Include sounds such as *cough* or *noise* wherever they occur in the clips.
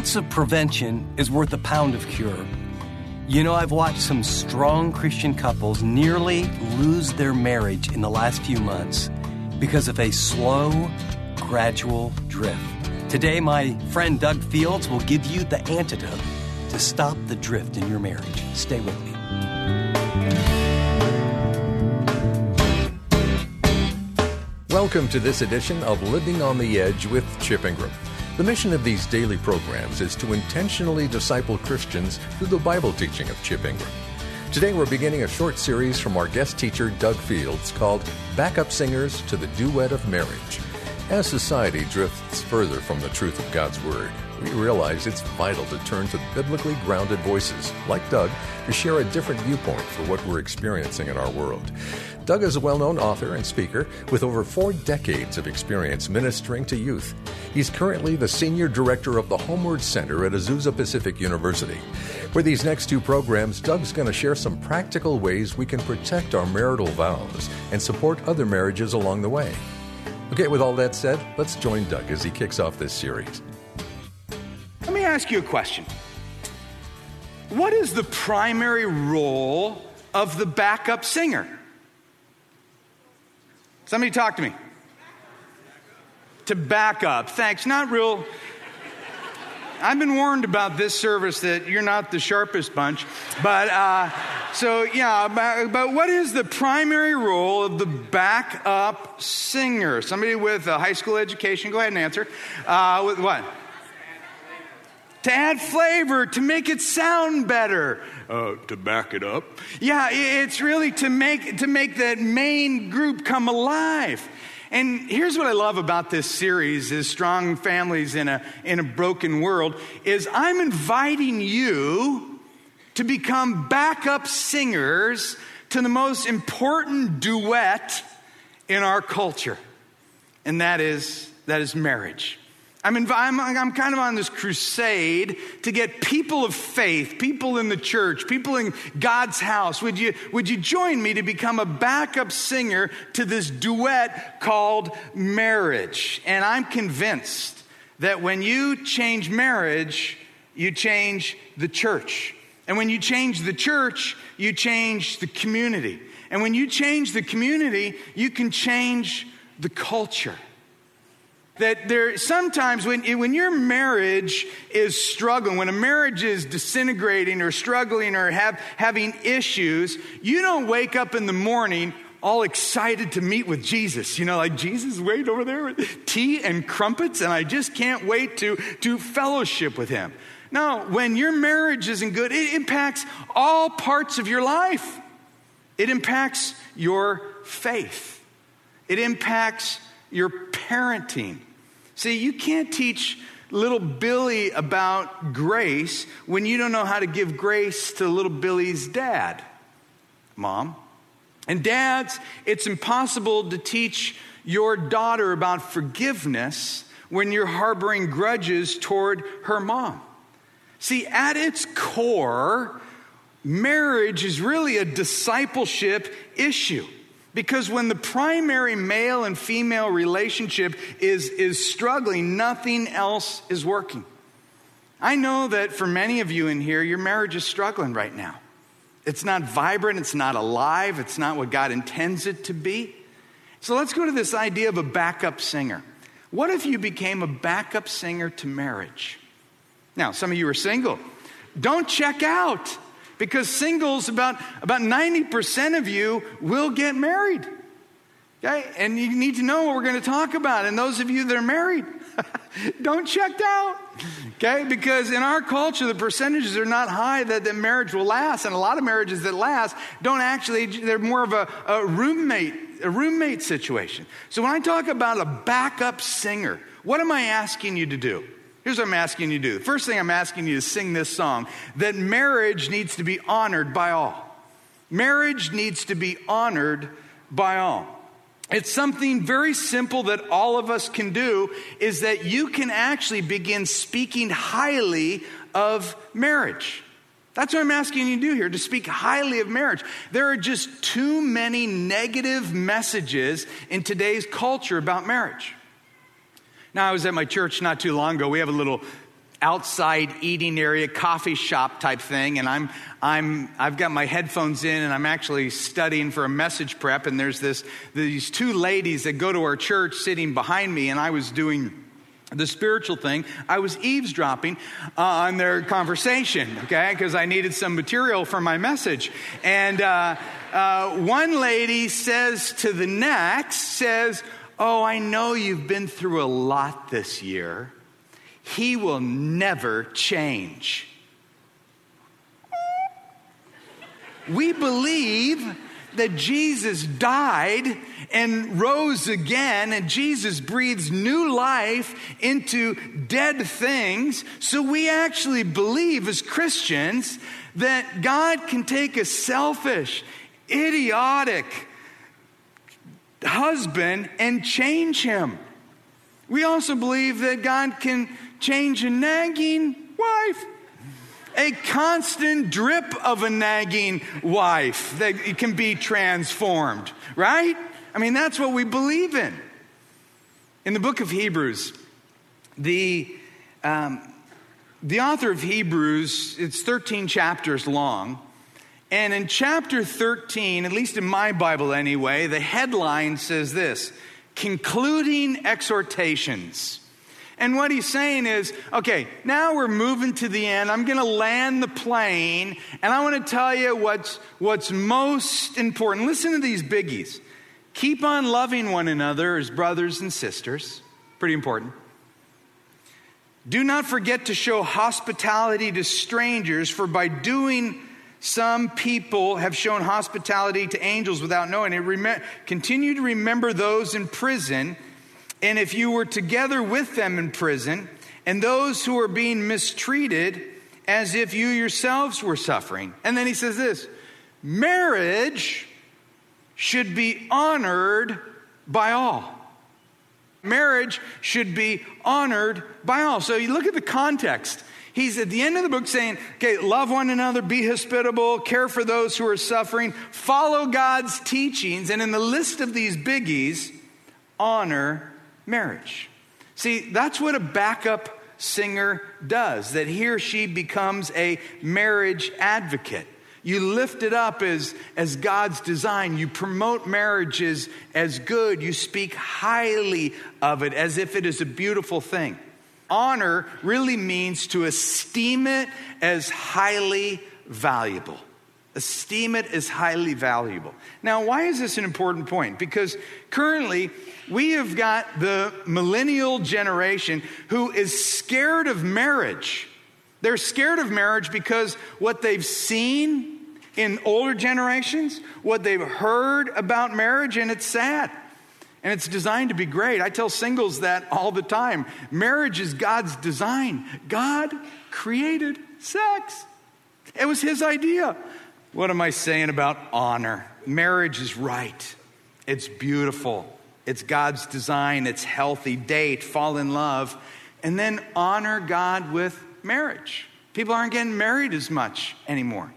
ounce of prevention is worth a pound of cure. You know, I've watched some strong Christian couples nearly lose their marriage in the last few months because of a slow, gradual drift. Today, my friend Doug Fields will give you the antidote to stop the drift in your marriage. Stay with me. Welcome to this edition of Living on the Edge with Chip Ingram. The mission of these daily programs is to intentionally disciple Christians through the Bible teaching of Chip Ingram. Today we're beginning a short series from our guest teacher Doug Fields called Backup Singers to the Duet of Marriage. As society drifts further from the truth of God's Word, we realize it's vital to turn to biblically grounded voices, like Doug, to share a different viewpoint for what we're experiencing in our world. Doug is a well known author and speaker with over four decades of experience ministering to youth. He's currently the Senior Director of the HomeWord Center at Azusa Pacific University. For these next two programs, Doug's going to share some practical ways we can protect our marital vows and support other marriages along the way. Okay, with all that said, let's join Doug as he kicks off this series. Let me ask you a question. What is the primary role of the backup singer? Somebody talk to me. To back up. Thanks. Not real. I've been warned about this service that you're not the sharpest bunch. But, uh, so yeah, but, but what is the primary role of the backup singer? Somebody with a high school education, go ahead and answer. Uh, with what? To add flavor, to make it sound better. Uh, to back it up. Yeah, it's really to make, to make that main group come alive. And here's what I love about this series is strong families in a, in a broken world is I'm inviting you to become backup singers to the most important duet in our culture. And that is, that is marriage. I'm, I'm, I'm, kind of on this crusade to get people of faith, people in the church, people in God's house. Would you, would you join me to become a backup singer to this duet called marriage? And I'm convinced that when you change marriage, you change the church. And when you change the church, you change the community. And when you change the community, you can change the culture that there sometimes when, when your marriage is struggling, when a marriage is disintegrating or struggling or have, having issues, you don't wake up in the morning all excited to meet with Jesus. You know, like Jesus, wait over there with tea and crumpets, and I just can't wait to, to fellowship with him. No, when your marriage isn't good, it impacts all parts of your life. It impacts your faith. It impacts your parenting. See, you can't teach little Billy about grace when you don't know how to give grace to little Billy's dad, mom. And dads, it's impossible to teach your daughter about forgiveness when you're harboring grudges toward her mom. See, at its core, marriage is really a discipleship issue. Because when the primary male and female relationship is, is struggling, nothing else is working. I know that for many of you in here, your marriage is struggling right now. It's not vibrant, it's not alive, it's not what God intends it to be. So let's go to this idea of a backup singer. What if you became a backup singer to marriage? Now, some of you are single. Don't check out because singles, about, about 90% of you will get married. Okay? And you need to know what we're going to talk about. And those of you that are married, *laughs* don't check out. Okay? Because in our culture, the percentages are not high that, that marriage will last. And a lot of marriages that last don't actually, they're more of a, a roommate, a roommate situation. So when I talk about a backup singer, what am I asking you to do? Here's what I'm asking you to do. The first thing I'm asking you to sing this song that marriage needs to be honored by all. Marriage needs to be honored by all. It's something very simple that all of us can do is that you can actually begin speaking highly of marriage. That's what I'm asking you to do here, to speak highly of marriage. There are just too many negative messages in today's culture about marriage. Now, I was at my church not too long ago. We have a little outside eating area, coffee shop type thing, and I'm, I'm, I've got my headphones in and I'm actually studying for a message prep. And there's this, these two ladies that go to our church sitting behind me, and I was doing the spiritual thing, I was eavesdropping uh, on their conversation, okay, because I needed some material for my message. And uh, uh, one lady says to the next, says, Oh, I know you've been through a lot this year. He will never change. We believe that Jesus died and rose again, and Jesus breathes new life into dead things. So we actually believe as Christians that God can take a selfish, idiotic, husband and change him. We also believe that God can change a nagging wife. A constant drip of a nagging wife that can be transformed, right? I mean, that's what we believe in. In the book of Hebrews, the, um, the author of Hebrews, it's 13 chapters long, and in chapter 13, at least in my Bible anyway, the headline says this concluding exhortations. And what he's saying is, okay, now we're moving to the end. I'm going to land the plane, and I want to tell you what's, what's most important. Listen to these biggies. Keep on loving one another as brothers and sisters. Pretty important. Do not forget to show hospitality to strangers, for by doing some people have shown hospitality to angels without knowing it. Continue to remember those in prison, and if you were together with them in prison, and those who are being mistreated, as if you yourselves were suffering. And then he says this marriage should be honored by all. Marriage should be honored by all. So you look at the context. He's at the end of the book saying, okay, love one another, be hospitable, care for those who are suffering, follow God's teachings, and in the list of these biggies, honor marriage. See, that's what a backup singer does, that he or she becomes a marriage advocate. You lift it up as, as God's design. You promote marriages as good. You speak highly of it as if it is a beautiful thing honor really means to esteem it as highly valuable. Esteem it as highly valuable. Now, why is this an important point? Because currently, we have got the millennial generation who is scared of marriage. They're scared of marriage because what they've seen in older generations, what they've heard about marriage, and it's sad. And it's designed to be great. I tell singles that all the time. Marriage is God's design. God created sex, it was His idea. What am I saying about honor? Marriage is right, it's beautiful, it's God's design, it's healthy. Date, fall in love, and then honor God with marriage. People aren't getting married as much anymore.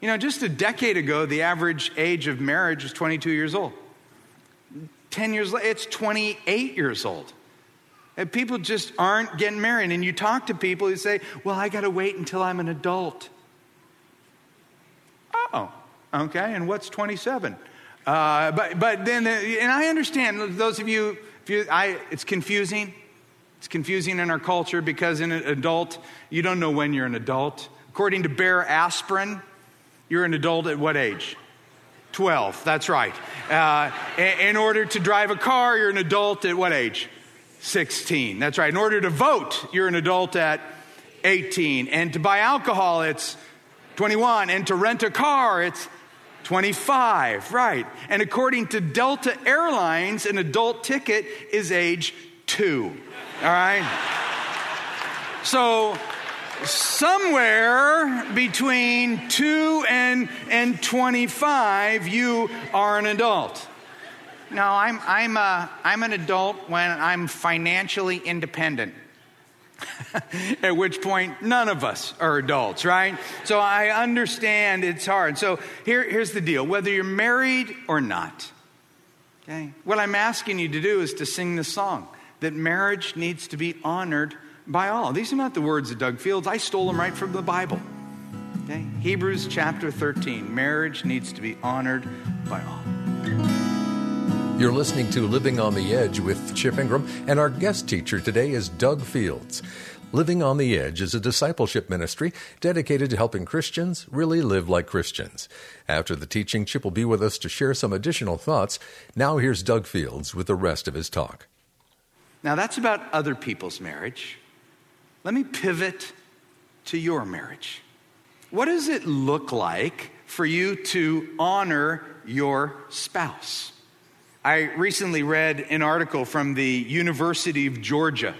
You know, just a decade ago, the average age of marriage was 22 years old. 10 years later, it's 28 years old. And people just aren't getting married. And you talk to people who say, Well, I got to wait until I'm an adult. Oh, okay. And what's 27? Uh, but, but then, and I understand those of you, you I, it's confusing. It's confusing in our culture because in an adult, you don't know when you're an adult. According to Bayer Aspirin, you're an adult at what age? 12, that's right. Uh, in order to drive a car, you're an adult at what age? 16. That's right. In order to vote, you're an adult at 18. And to buy alcohol, it's 21. And to rent a car, it's 25. Right. And according to Delta Airlines, an adult ticket is age two. All right? So, somewhere between 2 and, and 25, you are an adult. No, I'm, I'm, a, I'm an adult when I'm financially independent. *laughs* At which point, none of us are adults, right? So I understand it's hard. So here, here's the deal whether you're married or not, okay, what I'm asking you to do is to sing the song that marriage needs to be honored by all. These are not the words of Doug Fields, I stole them right from the Bible. Okay? Hebrews chapter 13 marriage needs to be honored by all. You're listening to Living on the Edge with Chip Ingram, and our guest teacher today is Doug Fields. Living on the Edge is a discipleship ministry dedicated to helping Christians really live like Christians. After the teaching, Chip will be with us to share some additional thoughts. Now, here's Doug Fields with the rest of his talk. Now, that's about other people's marriage. Let me pivot to your marriage. What does it look like for you to honor your spouse? I recently read an article from the University of Georgia.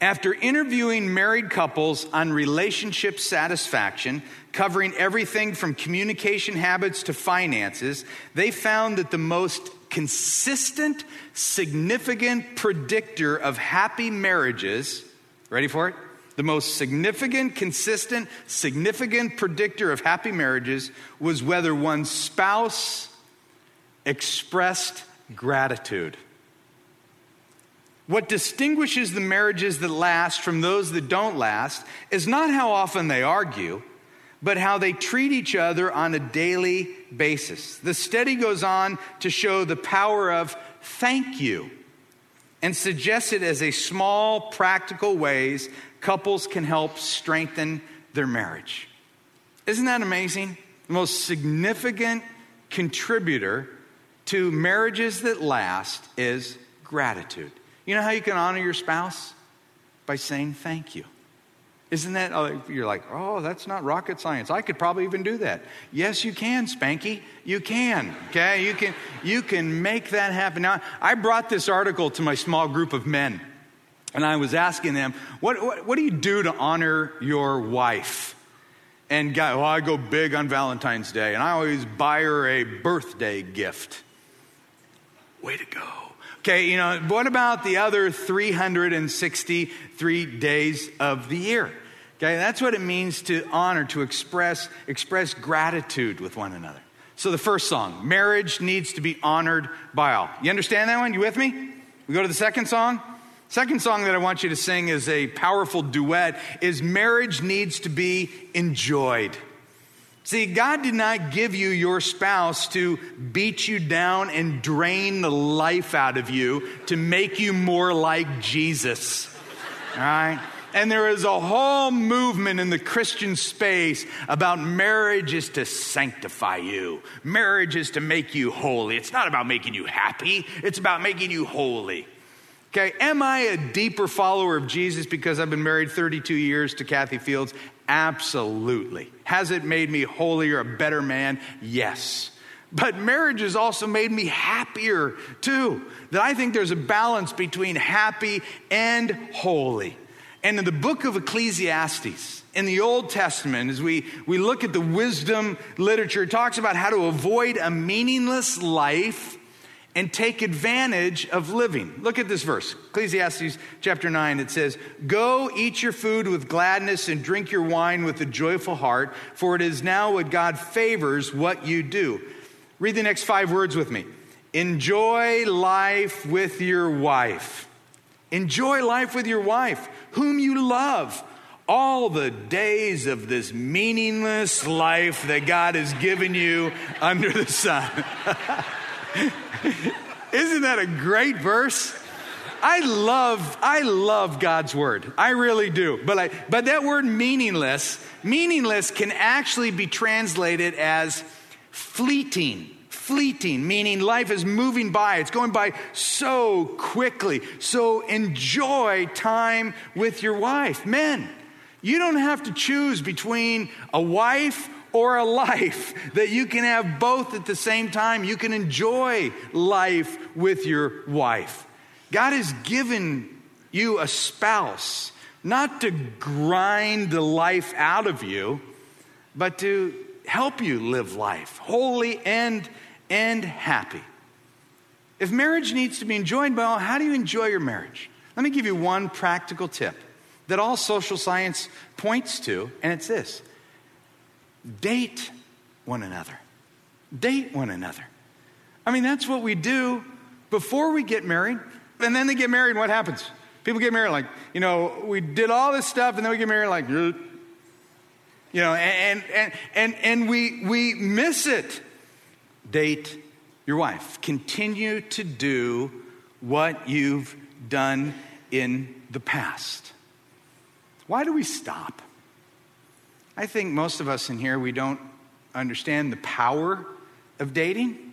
After interviewing married couples on relationship satisfaction, covering everything from communication habits to finances, they found that the most consistent, significant predictor of happy marriages, ready for it? The most significant, consistent, significant predictor of happy marriages was whether one's spouse expressed gratitude. What distinguishes the marriages that last from those that don't last is not how often they argue, but how they treat each other on a daily basis. The study goes on to show the power of thank you and suggested as a small, practical ways couples can help strengthen their marriage. Isn't that amazing? The most significant contributor to marriages that last is gratitude. You know how you can honor your spouse? By saying thank you. Isn't that, oh, you're like, oh, that's not rocket science. I could probably even do that. Yes, you can, Spanky. You can, okay? You can, you can make that happen. Now, I brought this article to my small group of men, and I was asking them, what, what, what do you do to honor your wife? And guy, well, I go big on Valentine's Day, and I always buy her a birthday gift. Way to go. Okay, you know, what about the other 363 days of the year? Okay, that's what it means to honor, to express, express gratitude with one another. So the first song, marriage needs to be honored by all. You understand that one? You with me? We go to the second song. Second song that I want you to sing is a powerful duet is marriage needs to be enjoyed. See, God did not give you your spouse to beat you down and drain the life out of you to make you more like Jesus. All right? And there is a whole movement in the Christian space about marriage is to sanctify you. Marriage is to make you holy. It's not about making you happy, it's about making you holy. Okay, am I a deeper follower of Jesus because I've been married 32 years to Kathy Fields? Absolutely. Has it made me holier, a better man? Yes. But marriage has also made me happier too. That I think there's a balance between happy and holy. And in the book of Ecclesiastes, in the Old Testament, as we, we look at the wisdom literature, it talks about how to avoid a meaningless life and take advantage of living. Look at this verse, Ecclesiastes chapter 9. It says, Go eat your food with gladness and drink your wine with a joyful heart, for it is now what God favors what you do. Read the next five words with me. Enjoy life with your wife. Enjoy life with your wife, whom you love all the days of this meaningless life that God has given you under the sun. *laughs* Isn't that a great verse? I love, I love God's word. I really do. But, I, but that word meaningless, meaningless can actually be translated as fleeting, fleeting, meaning life is moving by. It's going by so quickly. So enjoy time with your wife. Men, you don't have to choose between a wife or a life, that you can have both at the same time. You can enjoy life with your wife. God has given you a spouse, not to grind the life out of you, but to help you live life holy and, and happy. If marriage needs to be enjoyed, well, how do you enjoy your marriage? Let me give you one practical tip that all social science points to, and it's this date one another. Date one another. I mean, that's what we do before we get married. And then they get married, and what happens? People get married like, you know, we did all this stuff, and then we get married like, you know, and, and, and, and we, we miss it. Date your wife. Continue to do what you've done in the past. Why do we stop? I think most of us in here, we don't understand the power of dating.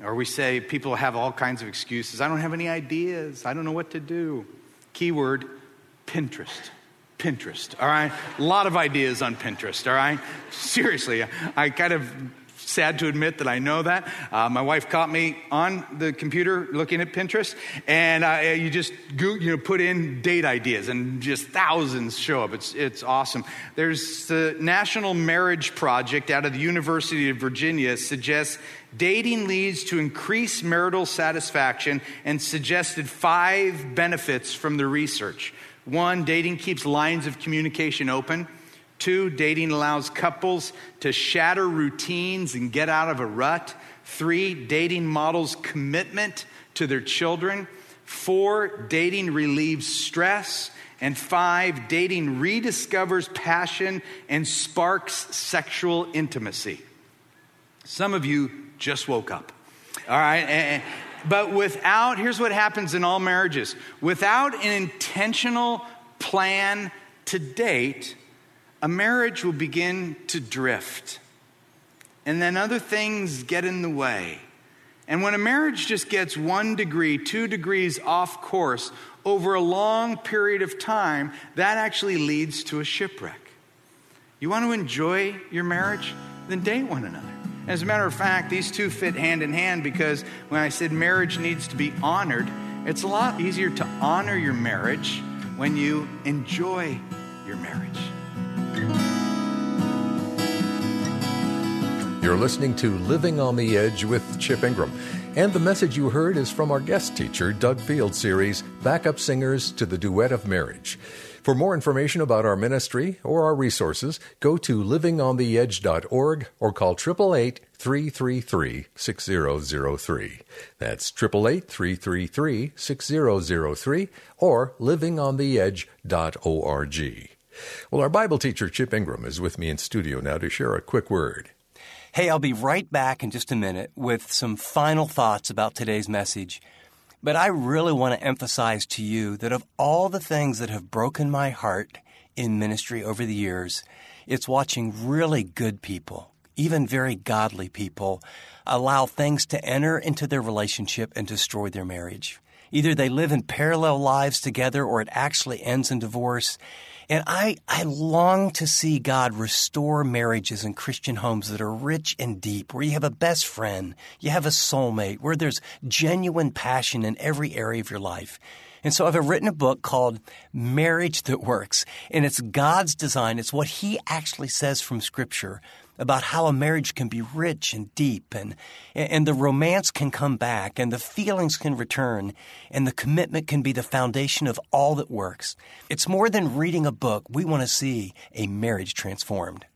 Or we say people have all kinds of excuses. I don't have any ideas. I don't know what to do. Keyword Pinterest. Pinterest, all right? A lot of ideas on Pinterest, all right? Seriously, I kind of sad to admit that I know that. Uh, my wife caught me on the computer looking at Pinterest, and uh, you just go, you know put in date ideas, and just thousands show up. It's it's awesome. There's the National Marriage Project out of the University of Virginia suggests dating leads to increased marital satisfaction, and suggested five benefits from the research. One, dating keeps lines of communication open. Two, dating allows couples to shatter routines and get out of a rut. Three, dating models commitment to their children. Four, dating relieves stress. And five, dating rediscovers passion and sparks sexual intimacy. Some of you just woke up. All right. But without, here's what happens in all marriages without an intentional plan to date, a marriage will begin to drift. And then other things get in the way. And when a marriage just gets one degree, two degrees off course over a long period of time, that actually leads to a shipwreck. You want to enjoy your marriage? Then date one another. As a matter of fact, these two fit hand in hand because when I said marriage needs to be honored, it's a lot easier to honor your marriage when you enjoy your marriage. You're listening to Living on the Edge with Chip Ingram. And the message you heard is from our guest teacher, Doug Field series, Backup Singers to the Duet of Marriage. For more information about our ministry or our resources, go to livingontheedge.org or call 888 333 6003. That's 888 333 6003 or livingontheedge.org. Well, our Bible teacher, Chip Ingram, is with me in studio now to share a quick word. Hey, I'll be right back in just a minute with some final thoughts about today's message. But I really want to emphasize to you that of all the things that have broken my heart in ministry over the years, it's watching really good people, even very godly people, allow things to enter into their relationship and destroy their marriage. Either they live in parallel lives together or it actually ends in divorce. And I, I long to see God restore marriages in Christian homes that are rich and deep, where you have a best friend, you have a soulmate, where there's genuine passion in every area of your life. And so I've written a book called Marriage That Works, and it's God's design. It's what He actually says from Scripture about how a marriage can be rich and deep and, and the romance can come back and the feelings can return and the commitment can be the foundation of all that works. It's more than reading a book. We want to see a marriage transformed.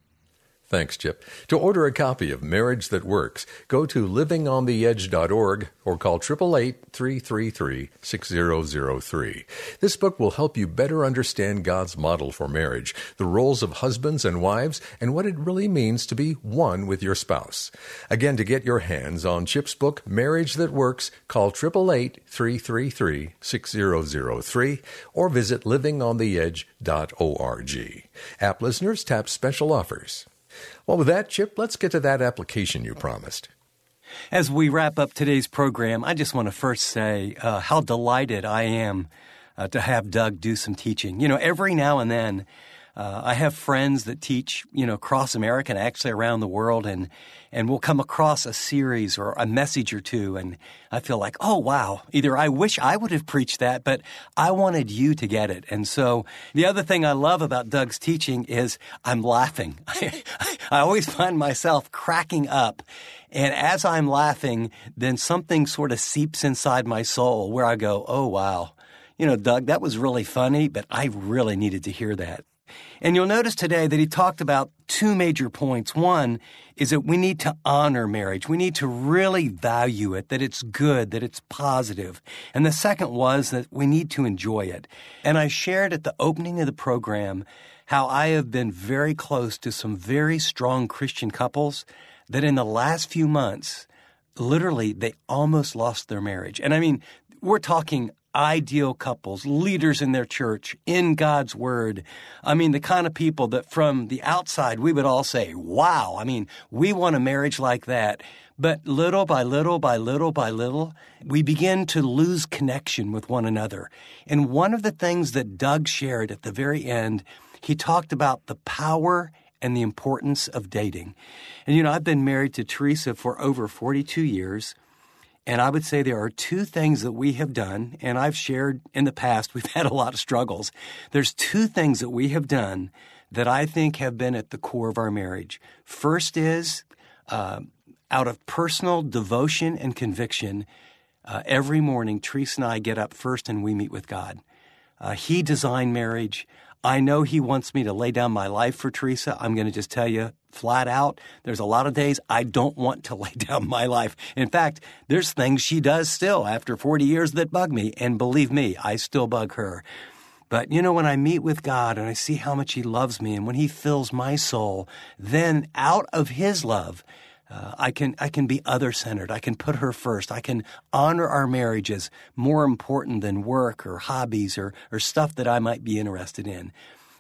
Thanks, Chip. To order a copy of Marriage That Works, go to livingontheedge.org or call 888-333-6003. This book will help you better understand God's model for marriage, the roles of husbands and wives, and what it really means to be one with your spouse. Again, to get your hands on Chip's book, Marriage That Works, call 888-333-6003 or visit livingontheedge.org. App listeners tap special offers. Well, with that, Chip, let's get to that application you promised. As we wrap up today's program, I just want to first say uh, how delighted I am uh, to have Doug do some teaching. You know, every now and then, uh, I have friends that teach, you know, across America and actually around the world, and and we'll come across a series or a message or two, and I feel like, oh wow, either I wish I would have preached that, but I wanted you to get it. And so the other thing I love about Doug's teaching is I'm laughing. *laughs* I, I always find myself cracking up. And as I'm laughing, then something sort of seeps inside my soul where I go, oh wow, you know, Doug, that was really funny, but I really needed to hear that. And you'll notice today that he talked about two major points. One is that we need to honor marriage. We need to really value it, that it's good, that it's positive. And the second was that we need to enjoy it. And I shared at the opening of the program how I have been very close to some very strong Christian couples that in the last few months, literally, they almost lost their marriage. And I mean, we're talking ideal couples, leaders in their church, in God's Word. I mean, the kind of people that from the outside we would all say, wow, I mean, we want a marriage like that. But little by little by little by little, we begin to lose connection with one another. And one of the things that Doug shared at the very end, he talked about the power and the importance of dating. And you know, I've been married to Teresa for over 42 years. And I would say there are two things that we have done, and I've shared in the past, *laughs* we've had a lot of struggles. There's two things that we have done that I think have been at the core of our marriage. First is uh, out of personal devotion and conviction, uh, every morning, Teresa and I get up first and we meet with God. Uh, he designed marriage. I know He wants me to lay down my life for Teresa. I'm going to just tell you flat out. There's a lot of days I don't want to *laughs* lay down my life. In fact, there's things she does still after 40 years that bug me. And believe me, I still bug her. But you know, when I meet with God and I see how much He loves me and when He fills my soul, then out of His love, uh, I can I can be other centered. I can put her first. I can honor our marriage as more important than work or hobbies or or stuff that I might be interested in.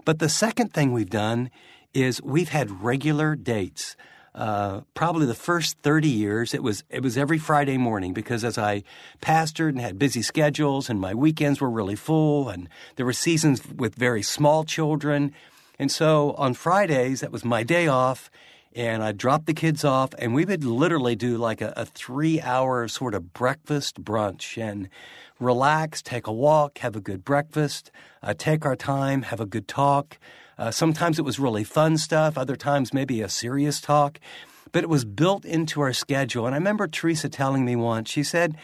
But the second thing we've done is we've had regular dates. Uh, probably the first 30 years, it was it was every Friday morning because as I pastored and had busy schedules and my weekends were really full and there were seasons with very small children, and so on Fridays that was my day off, and I'd drop the kids off, and we would literally do like a, a three hour sort of breakfast brunch and relax, take a walk, have a good breakfast, uh, take our time, have a good talk. Uh, sometimes it was really fun stuff, other times maybe a serious talk, but it was built into our schedule. And I remember Teresa telling me once, she said,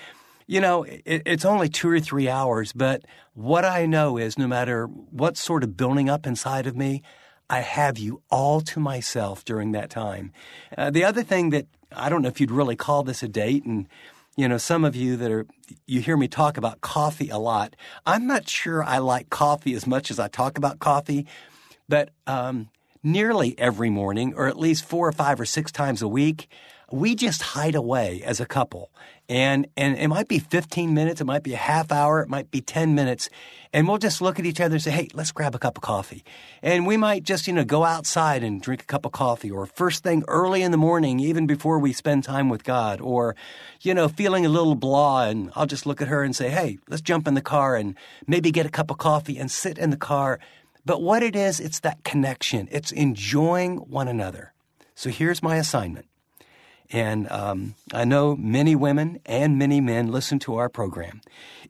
you know, it, it's only two or three hours, but what I know is no matter what's sort of building up inside of me, I have you all to myself during that time. Uh, the other thing that I don't know if you'd really call this a date, and you know, some of you that are, you hear me talk about coffee a lot. I'm not sure I like coffee as much as I talk about coffee, but um, nearly every morning, or at least four or five or six times a week, we just hide away as a couple. And, and it might be 15 minutes, it might be a half hour, it might be 10 minutes. And we'll just look at each other and say, hey, let's grab a cup of coffee. And we might just, you know, go outside and drink a cup of coffee or first thing early in the morning, even before we spend time with God. Or, you know, feeling a little blah and I'll just look at her and say, hey, let's jump in the car and maybe get a cup of coffee and sit in the car. But what it is, it's that connection. It's enjoying one another. So here's my assignment and um, I know many women and many men listen to our program.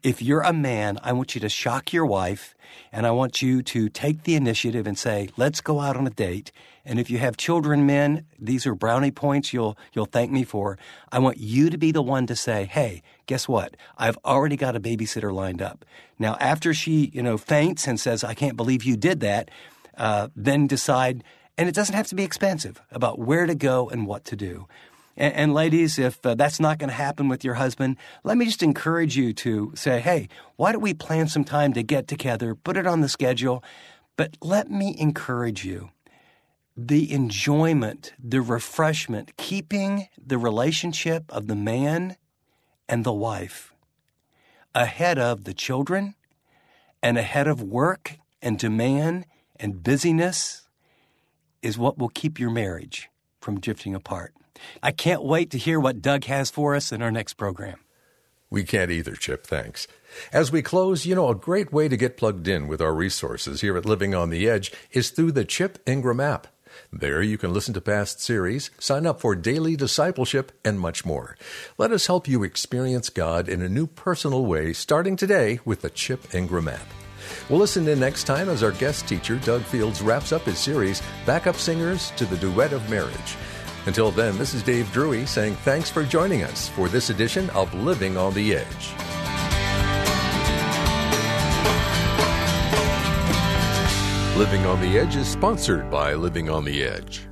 If you're a man, I want you to shock your wife and I want you to take the initiative and say, let's go out on a date. And if you have children, men, these are brownie points you'll, you'll thank me for. I want you to be the one to say, hey, guess what? I've already got a babysitter lined up. Now, after she, you know, faints and says, I can't believe you did that, uh, then decide, and it doesn't have to be expensive, about where to go and what to do. And, and ladies, if uh, that's not going to happen with your husband, let me just encourage you to say, hey, why don't we plan some time to get together, put it on the schedule? But let me encourage you the enjoyment, the refreshment, keeping the relationship of the man and the wife ahead of the children and ahead of work and demand and busyness is what will keep your marriage from drifting apart. I can't wait to hear what Doug has for us in our next program. We can't either, Chip, thanks. As we close, you know, a great way to get plugged in with our resources here at Living on the Edge is through the Chip Ingram app. There you can listen to past series, sign up for daily discipleship, and much more. Let us help you experience God in a new personal way starting today with the Chip Ingram app. We'll listen in next time as our guest teacher, Doug Fields, wraps up his series, Backup Singers to the Duet of Marriage. Until then, this is Dave Drui saying thanks for joining us for this edition of Living on the Edge. Living on the Edge is sponsored by Living on the Edge.